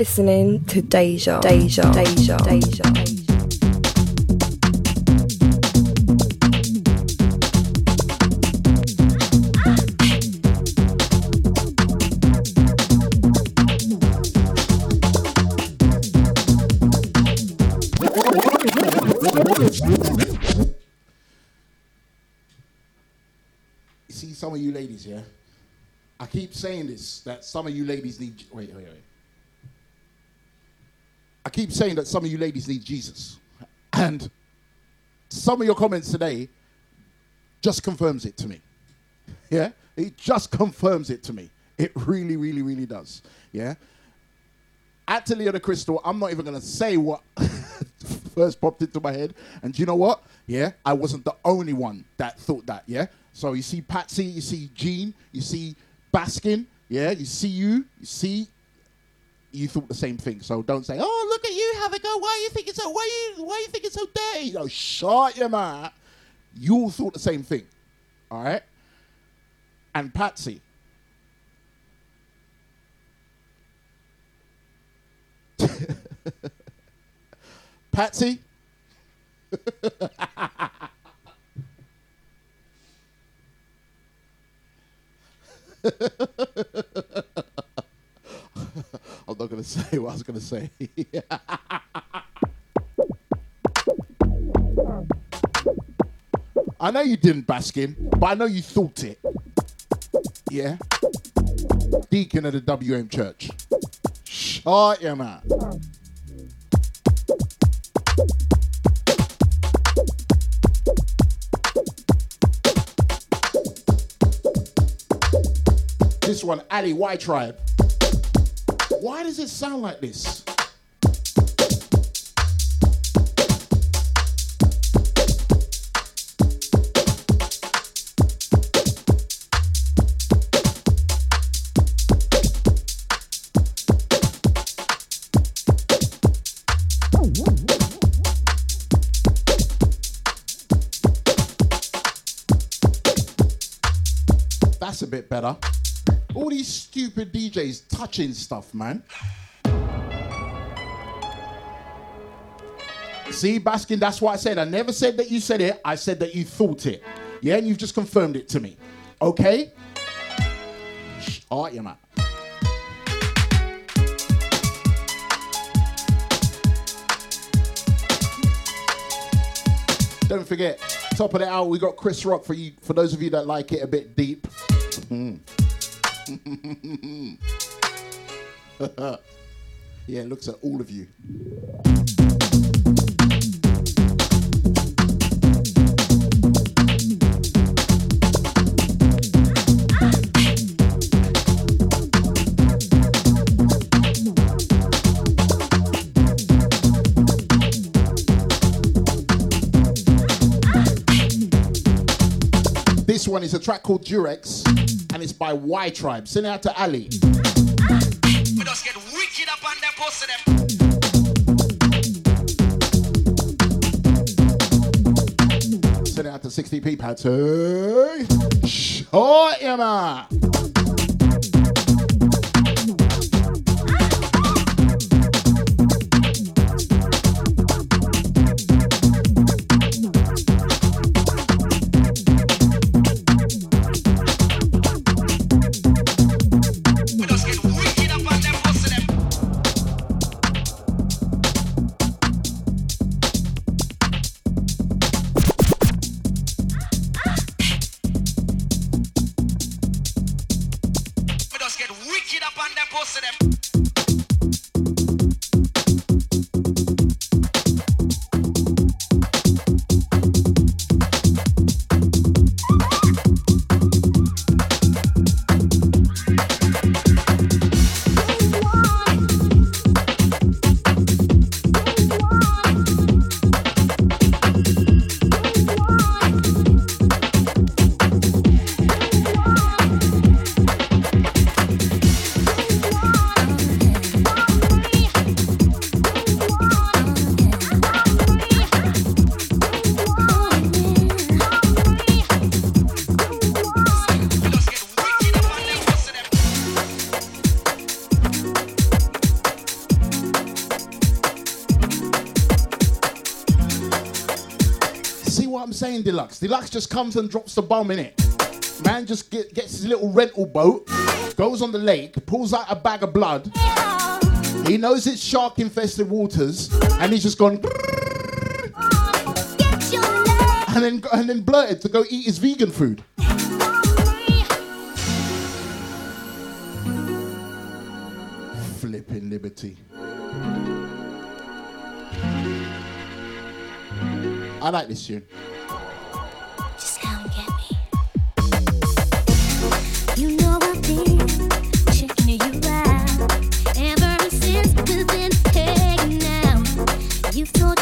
Listening to Deja, Deja, Deja, Deja. You see, some of you ladies, yeah? I keep saying this that some of you ladies need. Wait, wait, wait. I keep saying that some of you ladies need Jesus. And some of your comments today just confirms it to me. Yeah? It just confirms it to me. It really, really, really does. Yeah? Atelier the Crystal, I'm not even going to say what first popped into my head. And do you know what? Yeah, I wasn't the only one that thought that. Yeah. So you see Patsy, you see Jean, you see Baskin. Yeah, you see you, you see. You thought the same thing, so don't say, "Oh, look at you, have a go." Why are you thinking so? Why you? Why are you thinking so dirty? No, shut your mouth. You all thought the same thing, all right? And Patsy, Patsy. To say what I was to say. I know you didn't, Baskin, but I know you thought it. Yeah? Deacon of the WM Church. Shut your mouth. This one, Ali Y Tribe. Why does it sound like this? That's a bit better. These stupid DJs touching stuff, man. See, Baskin, that's what I said. I never said that you said it. I said that you thought it. Yeah, and you've just confirmed it to me. Okay? All right, you man. Don't forget, top of the hour, we got Chris Rock for you. For those of you that like it a bit deep. Mm. yeah, looks at all of you. This one is a track called Durex, and it's by Y Tribe. Send it out to Ali. We just get wicked up on them, post them. Send it out to 60p Patsy. Shut your seen Deluxe. Deluxe just comes and drops the bomb in it. Man just get, gets his little rental boat, goes on the lake, pulls out a bag of blood. He knows it's shark infested waters, and he's just gone. And then, and then blurted to go eat his vegan food. Flipping liberty. I like this tune. You thought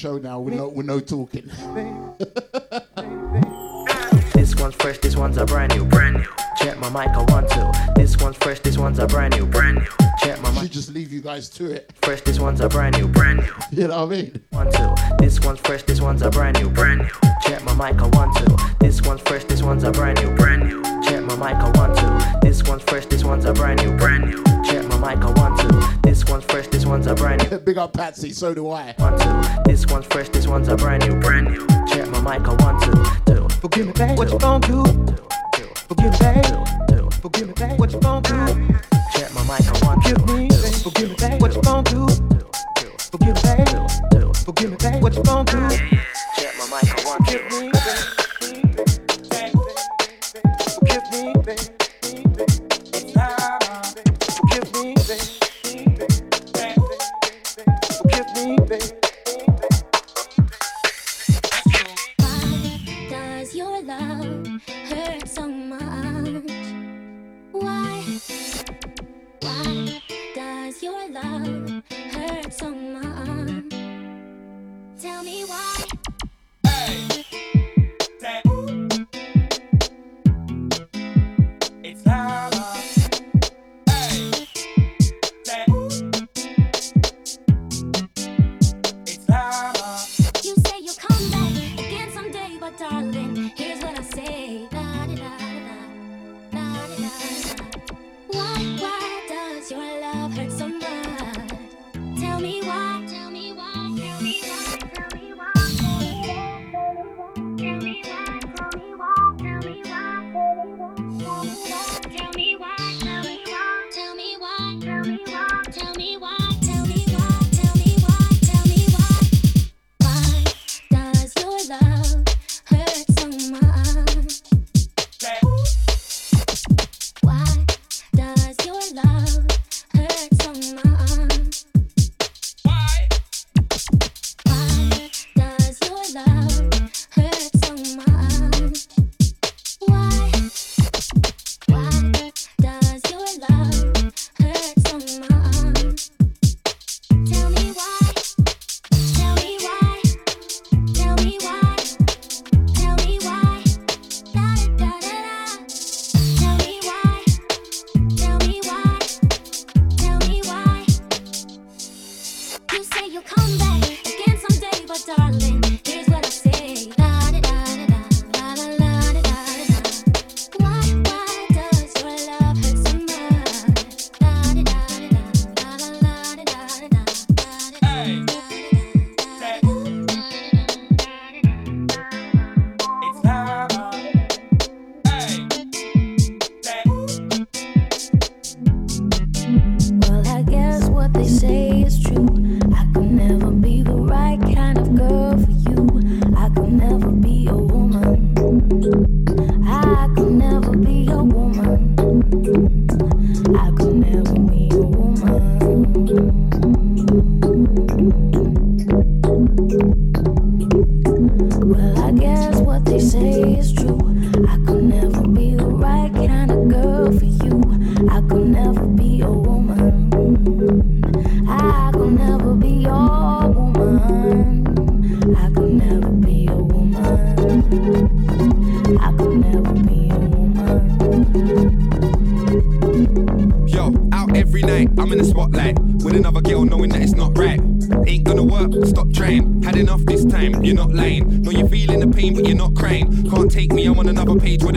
show now with no, with no talking. this one's fresh, this one's a brand new, brand new. Check my mic, I want to. This one's fresh, this one's a brand new, brand new. Check my mic. Should just leave you guys to it. Fresh, this one's a brand new, brand new. You know what I mean? One, two. This one's fresh, this one's a brand new, brand new. Check my mic, I want to. This one's fresh, this one's a brand new, brand new. Check my mic, I want to. This one's fresh, this one's a brand new, brand new. Check my mic, I want to. This one's fresh, this one's a brand new. Big up Patsy, so do I. One, forgive me, forgive me, what you gonna do? Check my mic, I want to Forgive me, forgive me, what you gonna do? Forgive me, forgive me, what you gonna do?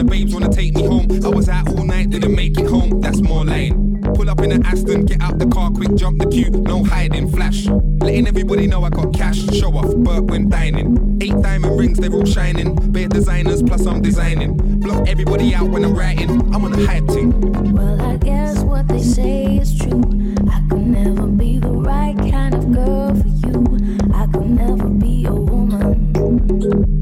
The babes wanna take me home. I was out all night, didn't make it home, that's more lying. Pull up in an Aston, get out the car quick, jump the queue, no hiding, flash. Letting everybody know I got cash, show off, Burt when dining. Eight diamond rings, they're all shining. Bare designers, plus I'm designing. Block everybody out when I'm writing, I'm on a hype thing. Well, I guess what they say is true. I could never be the right kind of girl for you. I could never be a woman.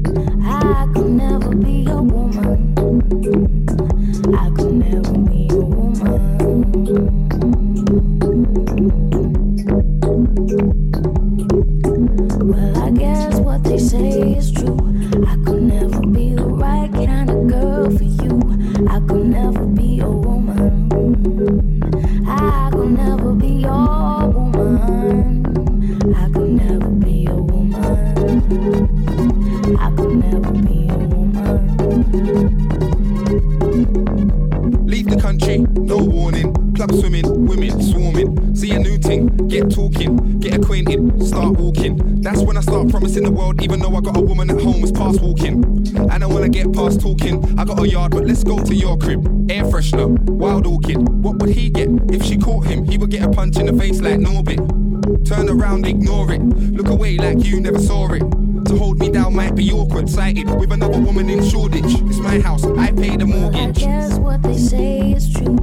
Promising the world, even though I got a woman at home, it's past walking. I wanna get past talking. I got a yard, but let's go to your crib. Air freshener, wild orchid. What would he get if she caught him? He would get a punch in the face like Norbit. Turn around, ignore it. Look away like you never saw it. To hold me down might be awkward, sighted with another woman in Shoreditch. It's my house, I pay the mortgage. I guess what they say is true.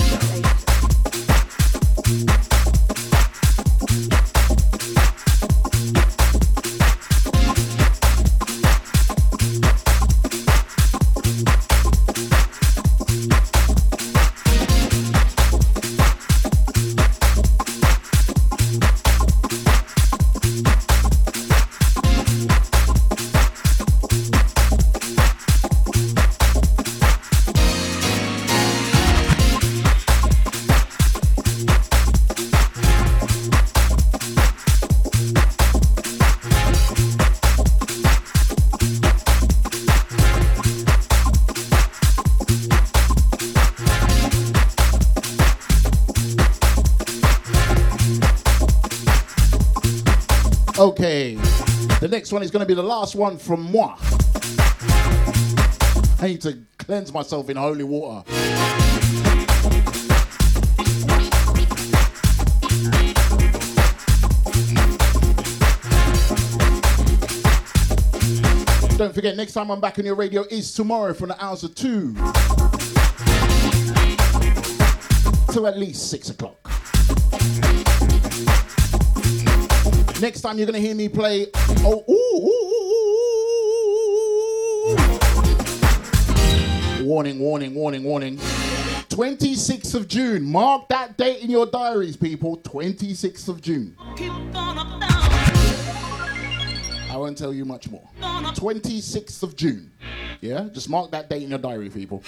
Next one is going to be the last one from moi. I need to cleanse myself in holy water. Don't forget, next time I'm back on your radio is tomorrow from the hours of 2 to at least 6 o'clock. Next time you're gonna hear me play. Oh, Warning, warning, warning, warning. 26th of June. Mark that date in your diaries, people. 26th of June. I won't tell you much more. 26th of June. Yeah? Just mark that date in your diary, people.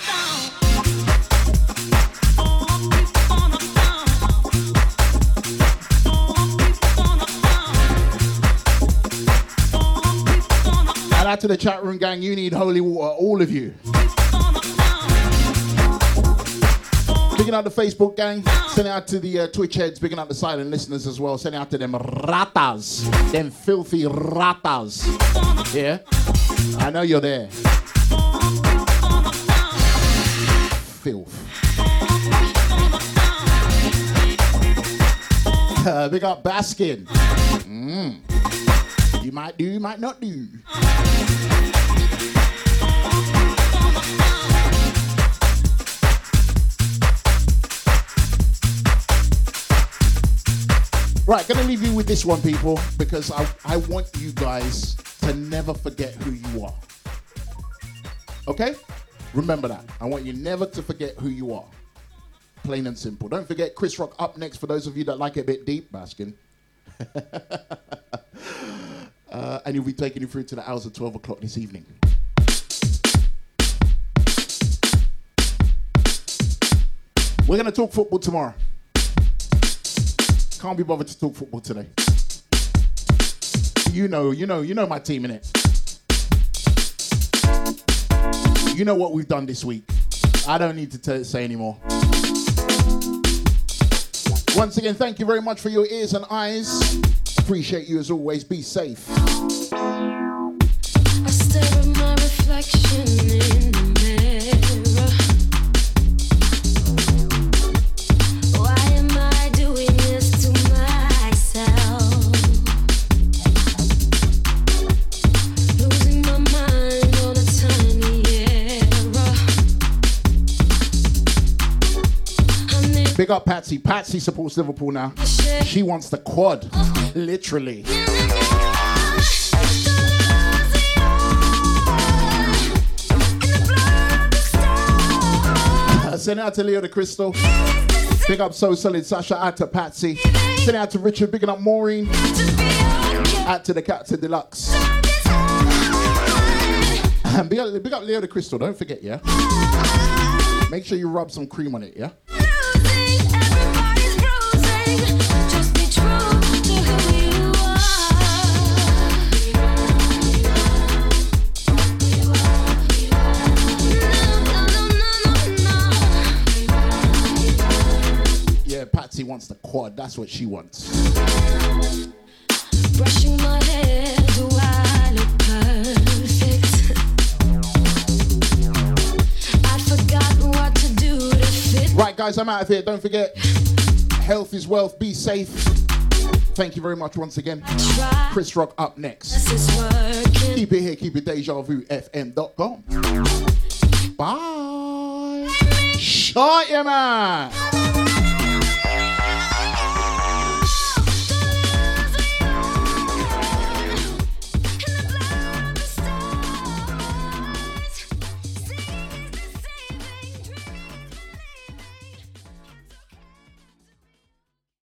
And out to the chat room gang, you need holy water, all of you. Picking out the Facebook gang, send it out to the uh, Twitch heads, picking out the silent listeners as well. Send it out to them ratas, them filthy ratas. Yeah? I know you're there. Filth. Uh, big up Baskin. Mm. You might do, you might not do. Right, gonna leave you with this one, people, because I, I want you guys to never forget who you are. Okay? Remember that. I want you never to forget who you are. Plain and simple. Don't forget Chris Rock up next for those of you that like it a bit deep, Baskin. Uh, and he'll be taking you through to the hours of 12 o'clock this evening. We're going to talk football tomorrow. Can't be bothered to talk football today. You know, you know, you know my team in it. You know what we've done this week. I don't need to t- say anymore. Once again, thank you very much for your ears and eyes. Appreciate you as always. Be safe. Big up Patsy. Patsy supports Liverpool now. She wants the quad. Literally. Uh, Send it out to Leo the Crystal. Big up So Solid Sasha. Out to Patsy. Send it out to Richard. Big up Maureen. Out to the Captain Deluxe. And big up, big up Leo the Crystal. Don't forget, yeah? Make sure you rub some cream on it, yeah? Patsy wants the quad. That's what she wants. Brushing my hair, do I look perfect? I forgot what to do to fit. Right, guys, I'm out of here. Don't forget, health is wealth. Be safe. Thank you very much once again. Chris Rock up next. Keep it here. Keep it deja vu FM.com. Bye. Shut your man.